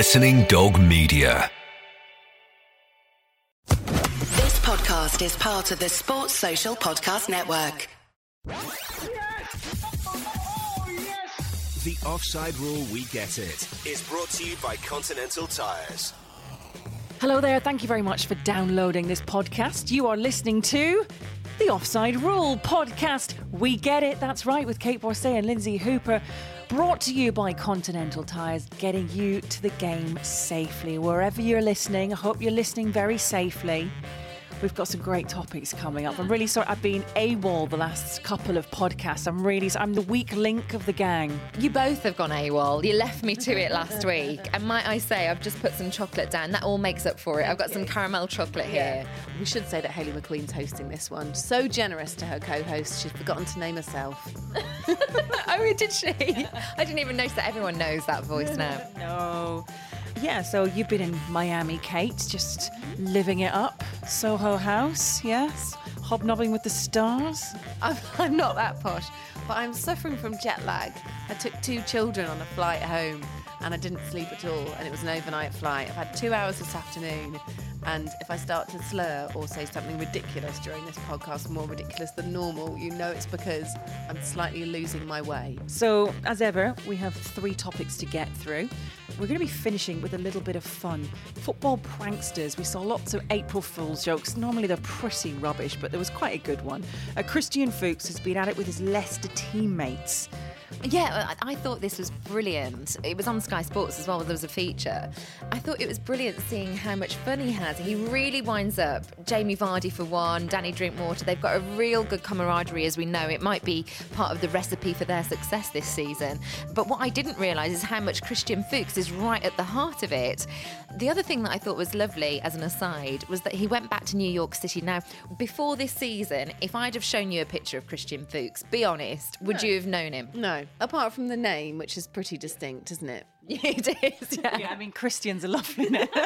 Listening Dog Media. This podcast is part of the Sports Social Podcast Network. Yes! Oh, yes! The Offside Rule We Get It is brought to you by Continental Tyres. Hello there. Thank you very much for downloading this podcast. You are listening to the Offside Rule podcast. We get it. That's right, with Kait Borsay and Lynsey Hooper. Brought to you by Continental Tyres, getting you to the game safely. Wherever you're listening, I hope you're listening very safely. We've got some great topics coming up. I'm really sorry I've been AWOL the last couple of podcasts. I'm really, I'm the weak link of the gang. You both have gone AWOL. You left me to it last week. And might I say, I've just put some chocolate down. That all makes up for it. I've got some caramel chocolate here. We should say that Hayley McQueen's hosting this one. So generous to her co-host, she's forgotten to name herself. oh, did she? I didn't even notice that everyone knows that voice now. No. Yeah, so you've been in Miami, Kait, just living it up. Soho House, yes? Hobnobbing with the stars. I'm, I'm not that posh, but I'm suffering from jet lag. I took two children on a flight home and I didn't sleep at all, and it was an overnight flight. I've had two hours this afternoon, and if I start to slur or say something ridiculous during this podcast, more ridiculous than normal, you know it's because I'm slightly losing my way. So, as ever, we have three topics to get through. We're going to be finishing with a little bit of fun. Football pranksters. We saw lots of April Fool's jokes. Normally they're pretty rubbish, but there was quite a good one. Uh, Christian Fuchs has been at it with his Leicester teammates. Yeah, I I thought this was brilliant. It was on Sky Sports as well. There was a feature. I thought it was brilliant seeing how much fun he has. He really winds up. Jamie Vardy for one, Danny Drinkwater. They've got a real good camaraderie, as we know. It might be part of the recipe for their success this season. But what I didn't realise is how much Christian Fuchs is right at the heart of it. The other thing that I thought was lovely, as an aside, was that he went back to New York City. Now, before this season, if I'd have shown you a picture of Christian Fuchs, be honest, would you have known him? No, apart from the name, which is pretty distinct, isn't it? it is, yeah. Yeah, I mean, Christian's are lovely name.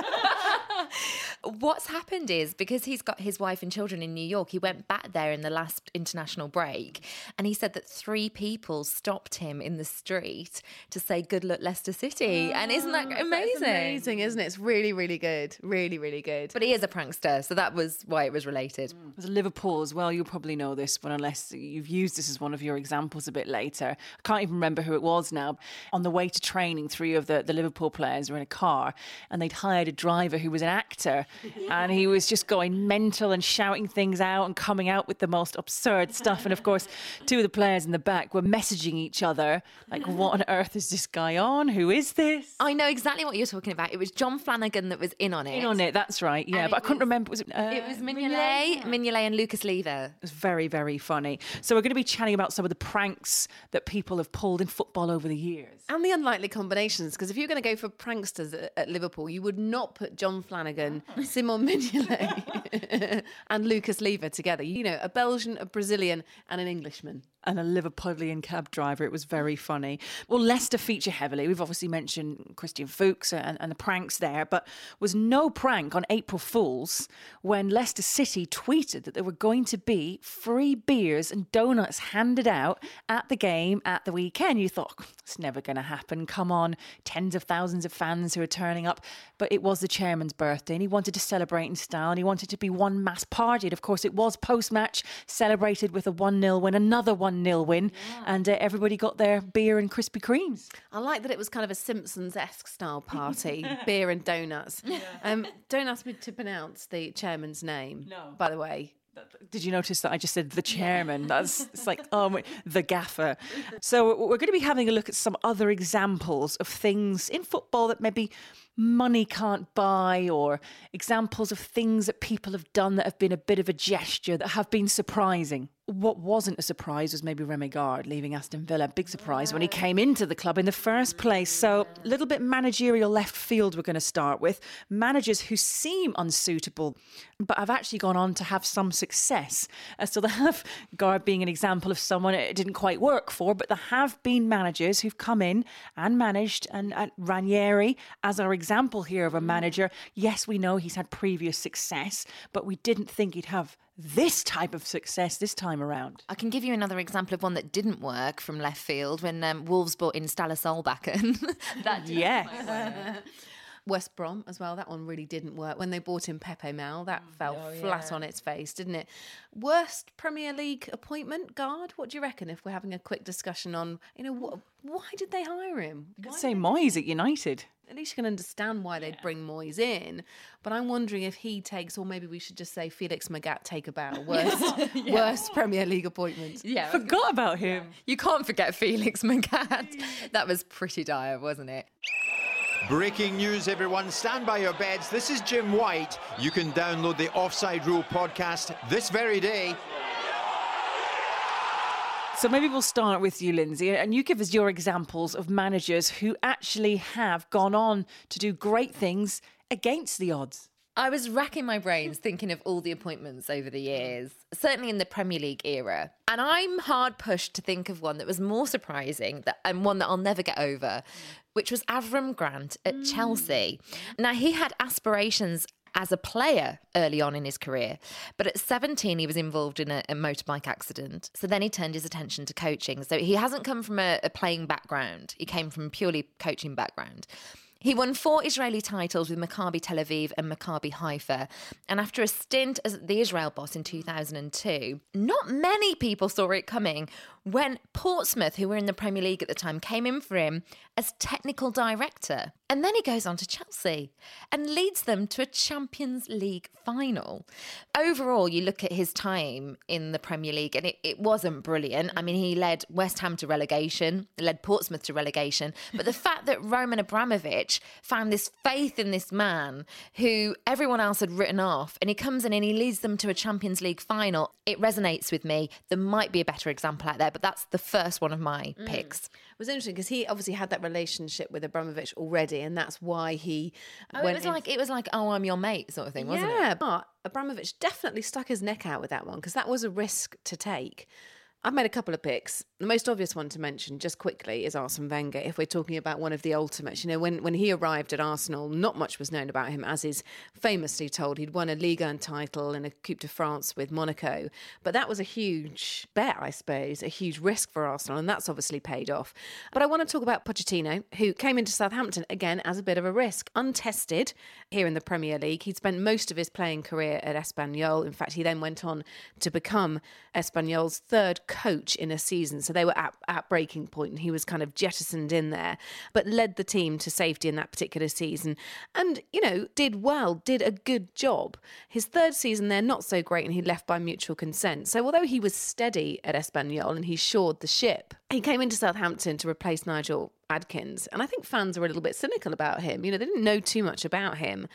What's happened is because he's got his wife and children in New York, he went back there in the last international break and he said that three people stopped him in the street to say, Good luck, Leicester City. and isn't that ah, That's amazing? amazing, isn't it? It's really, really good. Really, really good. But he is a prankster, so that was why it was related. Mm. There's Liverpool as well. You'll probably know this one unless you've used this as one of your examples a bit later. I can't even remember who it was now. On the way to training, three of the, the Liverpool players were in a car and they'd hired a driver who was an actor and he was just going mental and shouting things out and coming out with the most absurd stuff. And of course, two of the players in the back were messaging each other like, what on earth is this guy on? Who is this? I know exactly what you're talking about. It was Jon Flanagan that was in on it. In on it, that's right. Yeah, And but I couldn't was- remember. Was it, uh, It was Mignolet, Mignolet and Lucas Leiva. It was very, very funny. So we're going to be chatting about some of the pranks that people have pulled in football over the years. And the unlikely combinations, because if you're going to go for pranksters at, at Liverpool, you would not put Jon Flanagan, Simon Mignolet, and Lucas Leiva together. You know, a Belgian, a Brazilian, and an Englishman. And a Liverpudlian cab driver. It was very funny. Well, Leicester feature heavily. We've obviously mentioned Christian Fuchs and, and the pranks there, but was no prank on April Fools when Leicester City tweeted that there were going to be free beers and donuts handed out at the game at the weekend. You thought, oh, it's never going to happen. Come on, tens of thousands of fans who are turning up. But it was the chairman's birthday and he wanted to celebrate in style and he wanted to be one mass party. And of course, it was post match celebrated with a 1 0 win, another 1 0 win, and uh, everybody got their beer and Krispy Kremes. I like that it was kind of a Simpsons esque style party, beer and donuts. Um, don't ask me to pronounce the chairman's name. No. By the way, Did you notice that I just said the chairman? That's it's like oh the gaffer. So we're going to be having a look at some other examples of things in football that maybe money can't buy, or examples of things that people have done that have been a bit of a gesture that have been surprising. What wasn't a surprise was maybe Remi Garde leaving Aston Villa. Big surprise when he came into the club in the first place. So, a little bit managerial left field, we're going to start with. Managers who seem unsuitable, but have actually gone on to have some success. Uh, so, they have Garde being an example of someone it didn't quite work for, but there have been managers who've come in and managed. And, and Ranieri, as our example here of a manager, yes, we know he's had previous success, but we didn't think he'd have this type of success this time around. I can give you another example of one that didn't work from left field when um, Wolves bought in Ståle Solbakken. that didn't Yes. West Brom as well. That one really didn't work. When they bought in Pepe Mel, that mm. fell oh, flat on its face, didn't it? Worst Premier League appointment Garde. What do you reckon? If we're having a quick discussion on, you know, wh- why did they hire him? You Could Why say Moyes at United. at least you can understand why they'd bring Moyes in. But I'm wondering if he takes, or maybe we should just say Felix Magath take a bow. Worst, worst Premier League appointment. Yeah. Forgot about him. You can't forget Felix Magath. That was pretty dire, wasn't it? Breaking news, everyone. Stand by your beds. This is Jim White. You can download the Offside Rule podcast this very day. So maybe we'll start with you, Lynsey, and you give us your examples of managers who actually have gone on to do great things against the odds. I was racking my brains thinking of all the appointments over the years, certainly in the Premier League era. And I'm hard pushed to think of one that was more surprising that, and one that I'll never get over, which was Avram Grant at mm. Chelsea. Now, he had aspirations as a player early on in his career. But at 17, he was involved in a, a motorbike accident. So then he turned his attention to coaching. So he hasn't come from a, a playing background, he came from a purely coaching background. He won four Israeli titles with Maccabi Tel Aviv and Maccabi Haifa. And after a stint as the Israel boss in 2002, not many people saw it coming when Portsmouth, who were in the Premier League at the time, came in for him as technical director. And then he goes on to Chelsea and leads them to a Champions League final. Overall, you look at his time in the Premier League and it, it wasn't brilliant. I mean, he led West Ham to relegation, led Portsmouth to relegation. But the fact that Roman Abramovich found this faith in this man who everyone else had written off and he comes in and he leads them to a Champions League final, it resonates with me. There might be a better example out there, but that's the first one of my mm. picks. It was interesting because he obviously had that relationship with Abramovich already, and that's why he. Oh, it was in- like it was like oh I'm your mate sort of thing, wasn't it? yeah, but Abramovich definitely stuck his neck out with that one because that was a risk to take. I've made a couple of picks. The most obvious one to mention, just quickly, is Arsene Wenger. If we're talking about one of the ultimates, you know, when, when he arrived at Arsenal, not much was known about him, as is famously told. He'd won a Ligue 1 title and a Coupe de France with Monaco. But that was a huge bet, I suppose, a huge risk for Arsenal, and that's obviously paid off. But I want to talk about Pochettino, who came into Southampton again as a bit of a risk, untested here in the Premier League. He'd spent most of his playing career at Espanyol. In fact, he then went on to become Espanyol's third coach in a season. So they were at, at breaking point and he was kind of jettisoned in there, but led the team to safety in that particular season. And, you know, did well, did a good job. His third season there, not so great, and he left by mutual consent. So although he was steady at Espanyol and he shored the ship, he came into Southampton to replace Nigel Adkins. And I think fans were a little bit cynical about him. You know, they didn't know too much about him.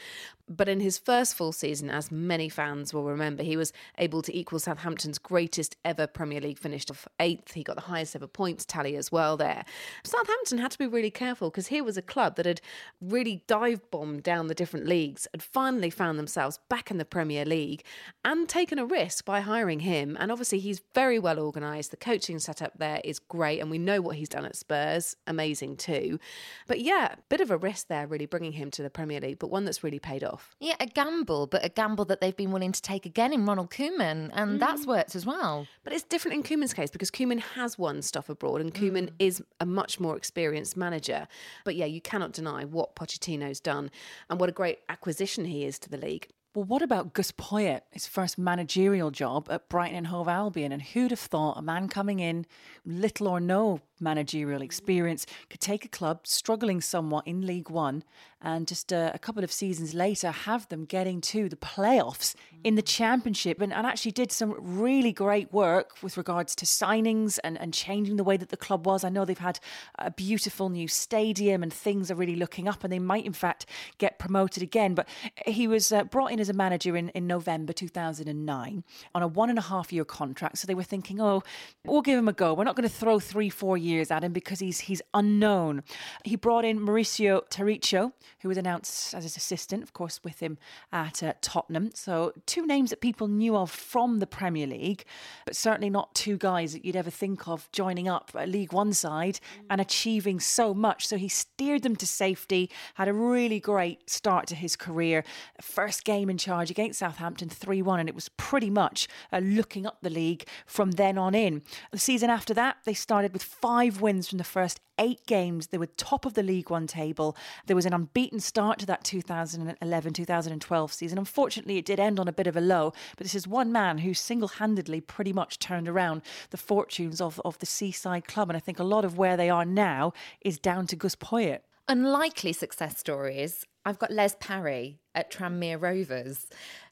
But in his first full season, as many fans will remember, he was able to equal Southampton's greatest ever Premier League finish of eighth. He got the highest ever points tally as well there. Southampton had to be really careful because here was a club that had really dive bombed down the different leagues, had finally found themselves back in the Premier League and taken a risk by hiring him. And obviously, he's very well organised. The coaching setup there is great. And we know what he's done at Spurs. Amazing too. But yeah, bit of a risk there, really bringing him to the Premier League, but one that's really paid off. Yeah, a gamble, but a gamble that they've been willing to take again in Ronald Koeman, and that's mm. worked as well. But it's different in Koeman's case because Koeman has won stuff abroad and Koeman mm. is a much more experienced manager. But yeah, you cannot deny what Pochettino's done and what a great acquisition he is to the league. Well, what about Gus Poyet, his first managerial job at Brighton and Hove Albion? And who'd have thought a man coming in, little or no managerial experience, could take a club struggling somewhat in League One and just uh, a couple of seasons later have them getting to the playoffs in the Championship and, and actually did some really great work with regards to signings and, and changing the way that the club was. I know they've had a beautiful new stadium and things are really looking up and they might, in fact, get promoted again. But he was uh, brought in as a manager in, in November 2009 on a one and a half year contract. So they were thinking, oh, we'll give him a go. We're not going to throw three, four years at him because he's he's unknown. He brought in Mauricio Taricco, who was announced as his assistant, of course, with him at uh, Tottenham. So two names that people knew of from the Premier League, but certainly not two guys that you'd ever think of joining up a League One side and achieving so much. So he steered them to safety, had a really great start to his career. First game in charge against Southampton, 3 1, and it was pretty much uh, looking up the league from then on in. The season after that, they started with five five wins from the first eight games. They were top of the League One table. There was an unbeaten start to that 2011 2012 season. Unfortunately, it did end on a bit of a low, but this is one man who single handedly pretty much turned around the fortunes of, of the Seaside Club. And I think a lot of where they are now is down to Gus Poyet. Unlikely success stories. I've got Les Parry at Tranmere Rovers.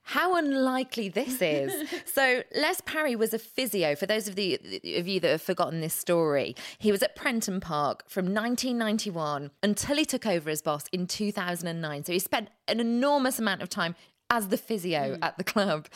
How unlikely this is. so, Les Parry was a physio. For those of, the, of you that have forgotten this story, he was at Prenton Park from 1991 until he took over as boss in 2009. So, he spent an enormous amount of time as the physio mm. at the club.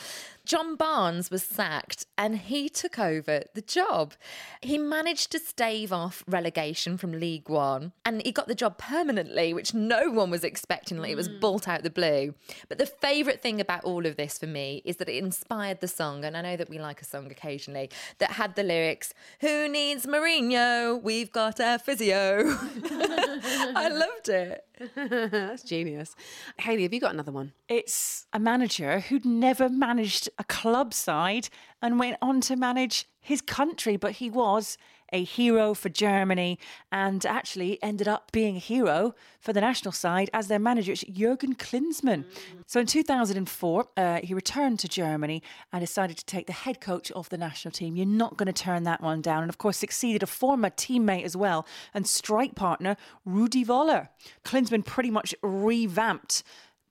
John Barnes was sacked and he took over the job. He managed to stave off relegation from League One and he got the job permanently, which no one was expecting. Like it was mm. bolt out the blue. But the favourite thing about all of this for me is that it inspired the song, and I know that we like a song occasionally, that had the lyrics, Who needs Mourinho? We've got a physio. I loved it. That's genius. Hayley, have you got another one? It's a manager who'd never managed a club side and went on to manage his country, but he was a hero for Germany and actually ended up being a hero for the national side as their manager, Jurgen Klinsmann. So in 2004, uh, he returned to Germany and decided to take the head coach of the national team. You're not going to turn that one down. And of course, succeeded a former teammate as well and strike partner, Rudi Voller. Klinsmann pretty much revamped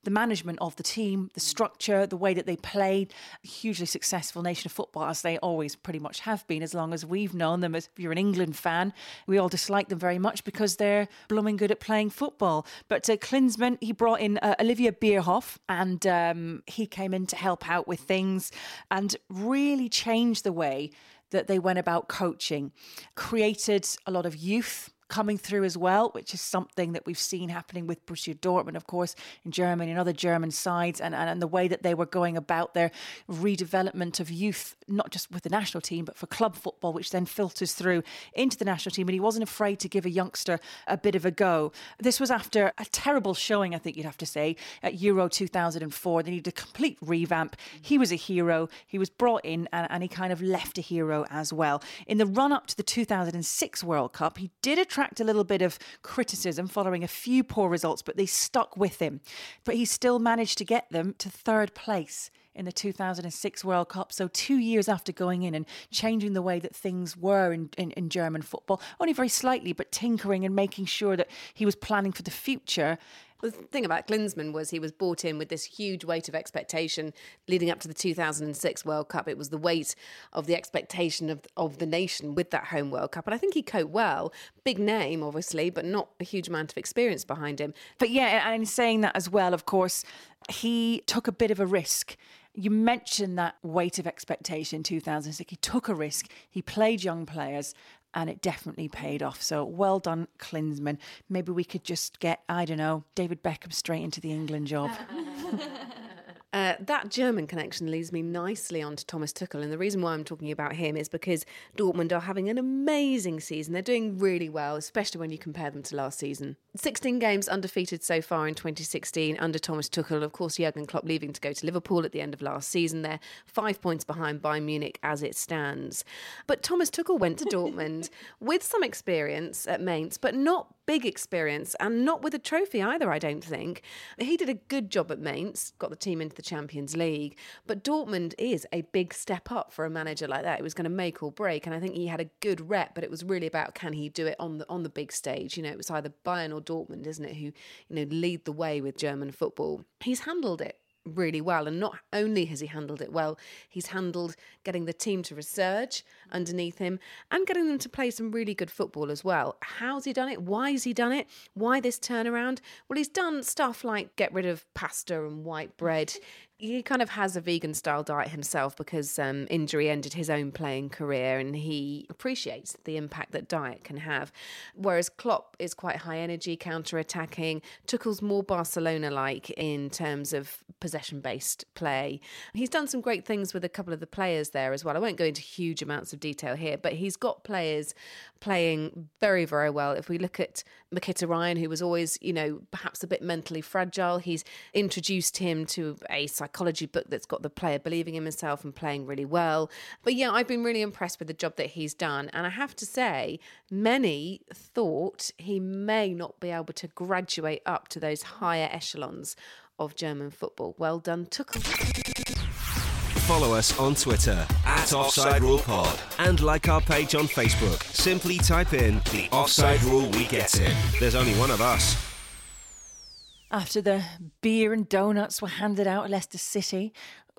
the management of the team, the structure, the way that they played. A hugely successful nation of football, as they always pretty much have been, as long as we've known them. As if you're an England fan, we all dislike them very much because they're blooming good at playing football. But uh, Klinsmann, he brought in uh, Olivier Bierhoff, and um, he came in to help out with things and really changed the way that they went about coaching, created a lot of youth coming through as well, which is something that we've seen happening with Borussia Dortmund, of course, in Germany and other German sides, and, and, and the way that they were going about their redevelopment of youth, not just with the national team, but for club football, which then filters through into the national team. And he wasn't afraid to give a youngster a bit of a go. This was after a terrible showing, I think you'd have to say, at Euro 2004. They needed a complete revamp. He was a hero. He was brought in and, and he kind of left a hero as well. In the run up to the 2006 World Cup, he did a attract a little bit of criticism following a few poor results, but they stuck with him. But he still managed to get them to third place in the 2006 World Cup. So, two years after going in and changing the way that things were in, in, in, German football, only very slightly, but tinkering and making sure that he was planning for the future the thing about Klinsmann was he was brought in with this huge weight of expectation leading up to the 2006 World Cup. It was the weight of the expectation of, of the nation with that home World Cup. And I think he coped well. Big name, obviously, but not a huge amount of experience behind him. But yeah, and saying that as well, of course, he took a bit of a risk. You mentioned that weight of expectation in 2006. He took a risk. He played young players and it definitely paid off. So well done, Klinsmann. Maybe we could just get, I don't know, David Beckham straight into the England job. Uh, that German connection leads me nicely onto Thomas Tuchel. And the reason why I'm talking about him is because Dortmund are having an amazing season. They're doing really well, especially when you compare them to last season. 16 games undefeated so far in 2016 under Thomas Tuchel. Of course, Jurgen Klopp leaving to go to Liverpool at the end of last season. They're five points behind Bayern Munich as it stands. But Thomas Tuchel went to Dortmund with some experience at Mainz, but not big experience and not with a trophy either, I don't think. He did a good job at Mainz, got the team into the Champions League, but Dortmund is a big step up for a manager like that. It was going to make or break, and I think he had a good rep, but it was really about can he do it on the on the big stage? You know, it was either Bayern or Dortmund, isn't it, who you know lead the way with German football. He's handled it really well. And not only has he handled it well, he's handled getting the team to resurge underneath him and getting them to play some really good football as well. How's he done it? Why has he done it? Why this turnaround? Well, he's done stuff like get rid of pasta and white bread he kind of has a vegan style diet himself because um, injury ended his own playing career and he appreciates the impact that diet can have. Whereas Klopp is quite high energy, counter attacking. Tuchel's more Barcelona like in terms of possession based play. He's done some great things with a couple of the players there as well. I won't go into huge amounts of detail here, but he's got players playing very, very well. If we look at Mkhitaryan, who was always, you know, perhaps a bit mentally fragile, he's introduced him to a psychology book that's got the player believing in himself and playing really well. But yeah, I've been really impressed with the job that he's done. And I have to say, many thought he may not be able to graduate up to those higher echelons of German football. Well done, Tuchel. Follow us on Twitter at Offside Rule Pod and like our page on Facebook. Simply type in the Offside Rule We Get In. There's only one of us. After the beer and donuts were handed out at Leicester City,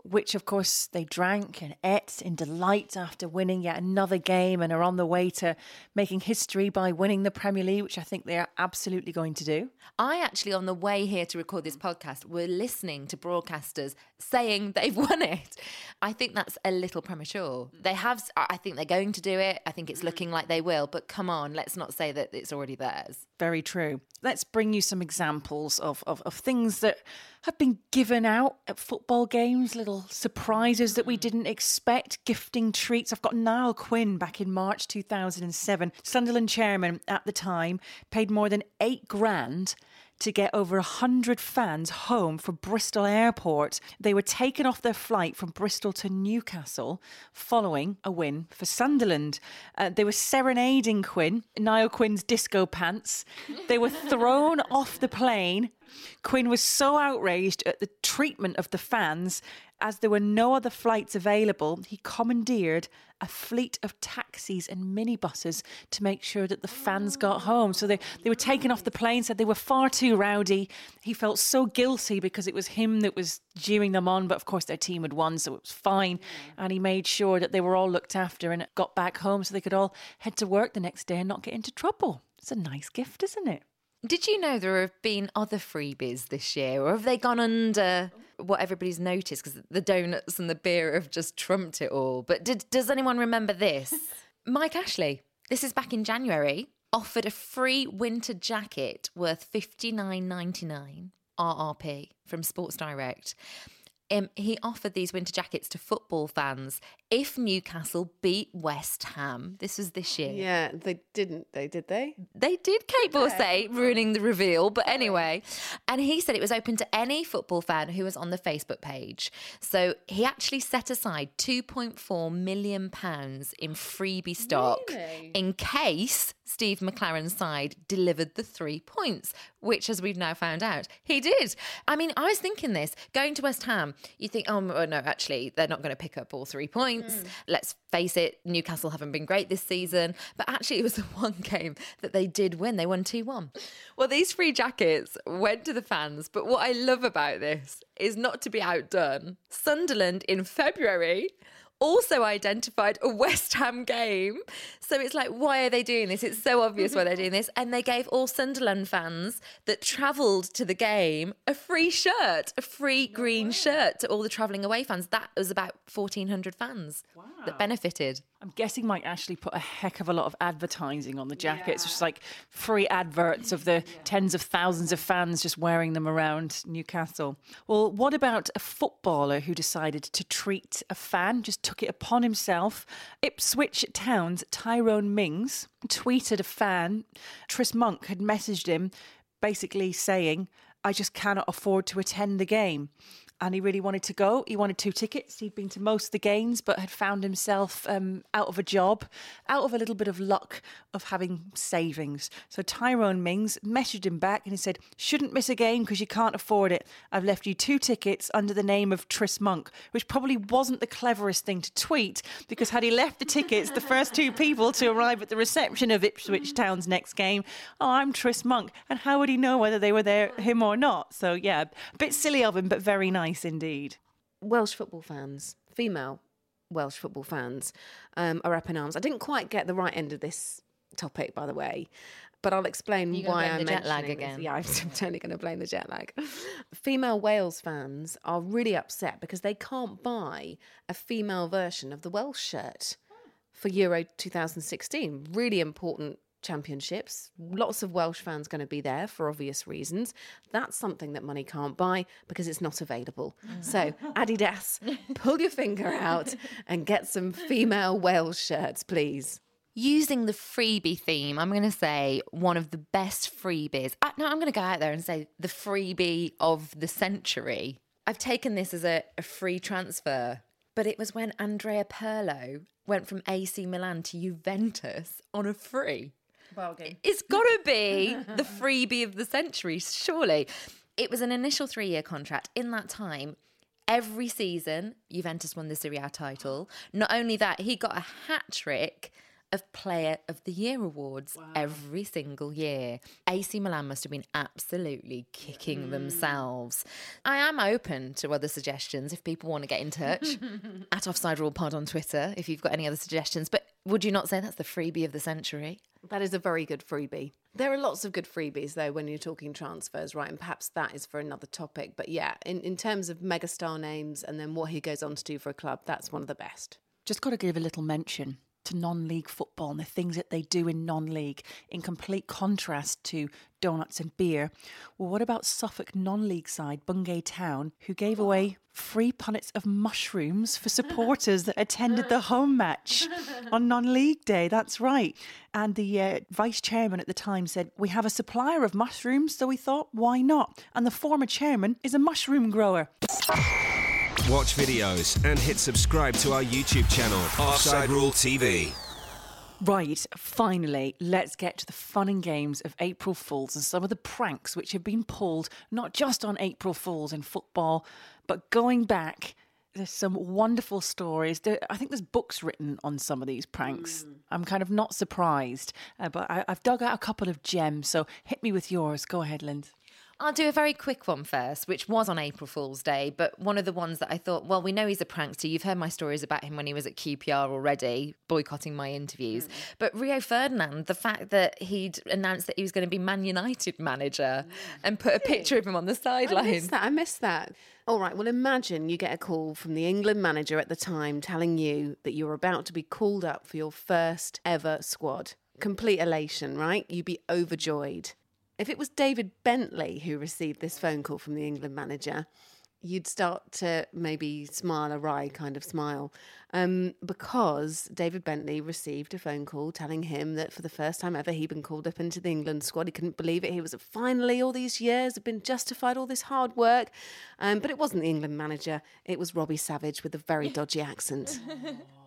which of course they drank and ate in delight after winning yet another game and are on the way to making history by winning the Premier League, which I think they are absolutely going to do. I actually, on the way here to record this podcast, were listening to broadcasters saying they've won it. I think that's a little premature. They have, I think they're going to do it. I think it's looking like they will, but come on, let's not say that it's already theirs. Very true. Let's bring you some examples of, of, of things that have been given out at football games, little surprises that we hmm. didn't expect, gifting treats. I've got Niall Quinn back in March 2007, Sunderland chairman at the time, paid more than eight grand to get over 100 fans home from Bristol Airport. They were taken off their flight from Bristol to Newcastle following a win for Sunderland. Uh, they were serenading Quinn, Niall Quinn's disco pants. They were thrown off the plane. Quinn was so outraged at the treatment of the fans as there were no other flights available, he commandeered a fleet of taxis and minibuses to make sure that the fans got home. So they, they were taken off the plane, said they were far too rowdy. He felt so guilty because it was him that was jeering them on, but of course their team had won, so it was fine. And he made sure that they were all looked after and got back home so they could all head to work the next day and not get into trouble. It's a nice gift, isn't it? Did you know there have been other freebies this year, or have they gone under oh. What everybody's noticed? Because the donuts and the beer have just trumped it all. But did, does anyone remember this? Mike Ashley, this is back in January, offered a free winter jacket worth fifty nine ninety nine RRP from Sports Direct. Um, he offered these winter jackets to football fans if Newcastle beat West Ham. This was this year. Yeah, they didn't, they did they? They did, Kait Borsay, ruining the reveal. But anyway, and he said it was open to any football fan who was on the Facebook page. So he actually set aside £2.4 million in freebie stock Really? in case Steve McClaren's side delivered the three points, which, as we've now found out, he did. I mean, I was thinking this going to West Ham, you think, oh, oh no, actually, they're not going to pick up all three points. Mm. Let's face it, Newcastle haven't been great this season. But actually, it was the one game that they did win. They won 2 1. Well, these free jackets went to the fans. But what I love about this is not to be outdone. Sunderland in February also identified a West Ham game. So it's like, why are they doing this? It's so obvious why they're doing this. And they gave all Sunderland fans that travelled to the game a free shirt, a free green shirt to all the travelling away fans. That was about 1,400 fans that benefited. I'm guessing Mike Ashley put a heck of a lot of advertising on the jackets, just like free adverts of the tens of thousands of fans just wearing them around Newcastle. Well, what about a footballer who decided to treat a fan, just took it upon himself? Ipswich Town's Tyrone Mings tweeted a fan. Tris Monk had messaged him basically saying, I just cannot afford to attend the game and he really wanted to go. He wanted two tickets. He'd been to most of the games, but had found himself um, out of a job, out of a little bit of luck of having savings. So Tyrone Mings messaged him back and he said, Shouldn't miss a game because you can't afford it. I've left you two tickets under the name of Tris Monk, which probably wasn't the cleverest thing to tweet because had he left the tickets, the first two people to arrive at the reception of Ipswich Town's next game, oh, I'm Tris Monk. And how would he know whether they were there, him or not? So, yeah, a bit silly of him, but very nice indeed. Welsh football fans, female Welsh football fans, um, are up in arms. I didn't quite get the right end of this topic, by the way, but I'll explain why blame I'm the jet lag mentioning this. again. Yeah, I'm totally going to blame the jet lag. Female Wales fans are really upset because they can't buy a female version of the Welsh shirt for Euro 2016. Really important championships. Lots of Welsh fans going to be there for obvious reasons. That's something that money can't buy because it's not available. So, Adidas, pull your finger out and get some female Wales shirts, please. Using the freebie theme, I'm going to say one of the best freebies. Uh, no, I'm going to go out there and say the freebie of the century I've taken this as a, a free transfer, but it was when Andrea Pirlo went from AC Milan to Juventus on a free. Bargain. It's got to be the freebie of the century, surely. It was an initial three year contract. In that time, every season, Juventus won the Serie A title. Not only that, he got a hat trick of Player of the Year awards every single year. AC Milan must have been absolutely kicking mm. themselves. I am open to other suggestions if people want to get in touch. At Offside Rule Pod on Twitter, if you've got any other suggestions. But would you not say that's the freebie of the century? That is a very good freebie. There are lots of good freebies though when you're talking transfers, right? And perhaps that is for another topic. But yeah, in, in terms of megastar names and then what he goes on to do for a club, that's one of the best. Just got to give a little mention to non league football and the things that they do in non league in complete contrast to donuts and beer. Well, what about Suffolk non league side Bungay Town, who gave away free punnets of mushrooms for supporters that attended the home match on non league day? That's right. And the uh, vice chairman at the time said, We have a supplier of mushrooms, so we thought, why not? And the former chairman is a mushroom grower. Watch videos and hit subscribe to our YouTube channel, Offside Rule TV. Right, finally, let's get to the fun and games of April Fools and some of the pranks which have been pulled not just on April Fools in football, but going back. There's some wonderful stories. There, I think there's books written on some of these pranks. I'm kind of not surprised, uh, but I, I've dug out a couple of gems. So hit me with yours. Go ahead, Lind. I'll do a very quick one first, which was on April Fool's Day, but one of the ones that I thought, well, we know he's a prankster. You've heard my stories about him when he was at QPR already, boycotting my interviews. Hmm. But Rio Ferdinand, the fact that he'd announced that he was going to be Man United manager hmm. and put a picture of him on the sideline. I missed that. I missed that. All right. Well, imagine you get a call from the England manager at the time telling you that you're about to be called up for your first ever squad. Complete elation, right? You'd be overjoyed. If it was David Bentley who received this phone call from the England manager, you'd start to maybe smile a wry kind of smile. Um, because David Bentley received a phone call telling him that for the first time ever he'd been called up into the England squad. He couldn't believe it. He was finally all these years had been justified, all this hard work. Um, but it wasn't the England manager, it was Robbie Savage with a very dodgy accent.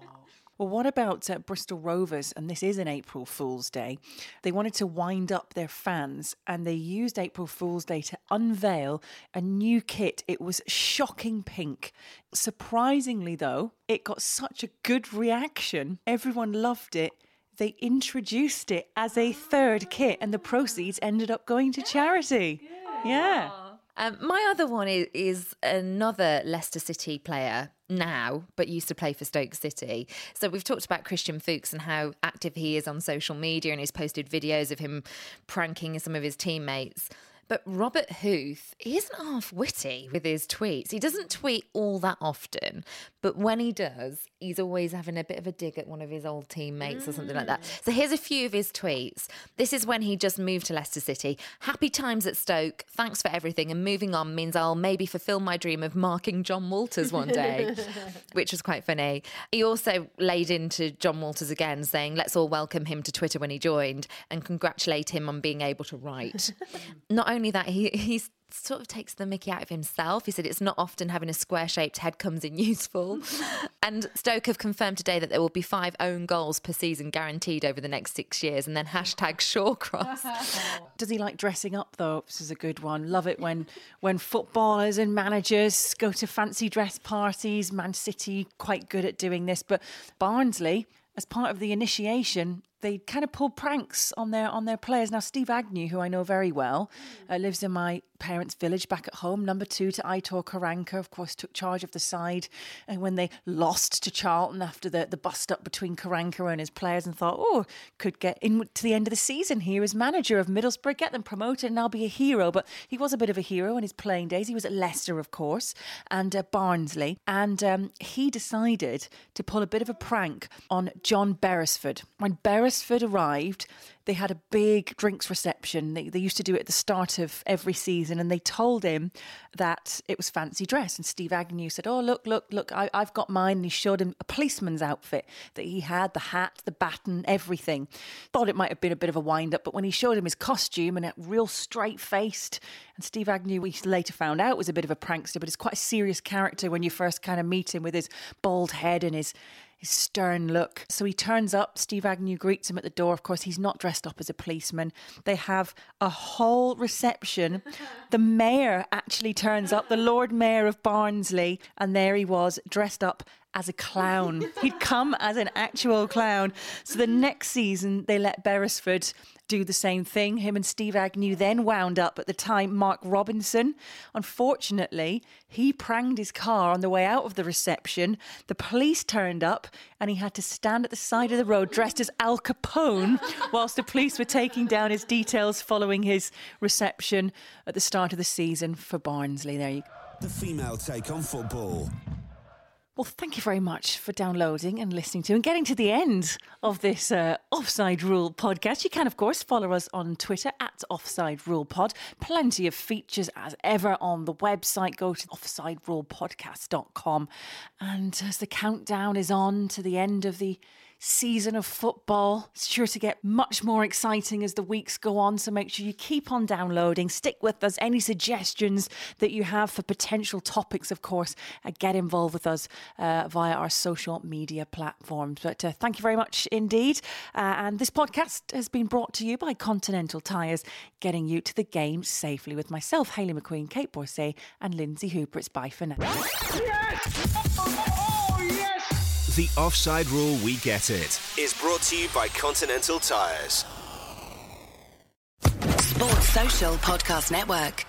Well, what about uh, Bristol Rovers? And this is an April Fool's Day. They wanted to wind up their fans and they used April Fool's Day to unveil a new kit. It was shocking pink. Surprisingly, though, it got such a good reaction. Everyone loved it. They introduced it as a third kit, and the proceeds ended up going to charity. Yeah. Um, my other one is, is another Leicester City player now, but used to play for Stoke City. So we've talked about Christian Fuchs and how active he is on social media, and he's posted videos of him pranking some of his teammates. But Robert Huth, he isn't half witty with his tweets. He doesn't tweet all that often, but when he does, he's always having a bit of a dig at one of his old teammates or something like that. Mm. So here's a few of his tweets. This is when he just moved to Leicester City. Happy times at Stoke. Thanks for everything. And moving on means I'll maybe fulfill my dream of marking Jon Walters one day, which was quite funny. He also laid into Jon Walters again, saying, let's all welcome him to Twitter when he joined and congratulate him on being able to write. Not only that, he he's sort of takes the mickey out of himself. He said it's not often having a square shaped head comes in useful. and Stoke have confirmed today that there will be five own goals per season guaranteed over the next six years. And then hashtag Shawcross. Does he like dressing up though? This is a good one. Love it when when footballers and managers go to fancy dress parties. Man City quite good at doing this, but Barnsley, as part of the initiation, they kind of pull pranks on their on their players. Now Steve Agnew, who I know very well, uh, lives in my parents' village back at home. Number two to Aitor Karanka, of course, took charge of the side. And when they lost to Charlton after the, the bust up between Karanka and his players, and thought, oh, could get in to the end of the season here as manager of Middlesbrough, get them promoted, and I'll be a hero. But he was a bit of a hero in his playing days. He was at Leicester, of course, and uh, Barnsley. And um, he decided to pull a bit of a prank on John Beresford. When Beresford Arrived, they had a big drinks reception. They, they used to do it at the start of every season, and they told him that it was fancy dress. And Steve Agnew said, "Oh, look, look, look! I, have got mine." And he showed him a policeman's outfit that he had, the hat, the baton, everything. Thought it might have been a bit of a wind up, but when he showed him his costume and a real straight faced, and Steve Agnew, we later found out was a bit of a prankster, but he's quite a serious character when you first kind of meet him with his bald head and his his stern look. So he turns up. Steve Agnew greets him at the door. Of course, he's not dressed up as a policeman. They have a whole reception. The mayor actually turns up, the Lord Mayor of Barnsley, and there he was, dressed up as a clown. He'd come as an actual clown. So the next season, they let Beresford do the same thing. Him and Steve Agnew then wound up at the time Mark Robinson. Unfortunately, he pranged his car on the way out of the reception. The police turned up and he had to stand at the side of the road dressed as Al Capone whilst the police were taking down his details following his reception at the start of the season for Barnsley. There you go. The female take on football. Well, thank you very much for downloading and listening to and getting to the end of this uh, Offside Rule podcast. You can, of course, follow us on Twitter at Offside Rule Pod. Plenty of features as ever on the website. Go to offsiderulepodcast.com. And as the countdown is on to the end of the season of football. It's sure to get much more exciting as the weeks go on. So make sure you keep on downloading. Stick with us. Any suggestions that you have for potential topics, of course, uh, get involved with us uh, via our social media platforms. But uh, thank you very much indeed. Uh, and this podcast has been brought to you by Continental Tyres, getting you to the game safely with myself, Hayley McQueen, Kait Borsay, and Lynsey Hooper. It's bye for now. Yes! The Offside Rule We Get It is brought to you by Continental Tyres. Sports Social Podcast Network.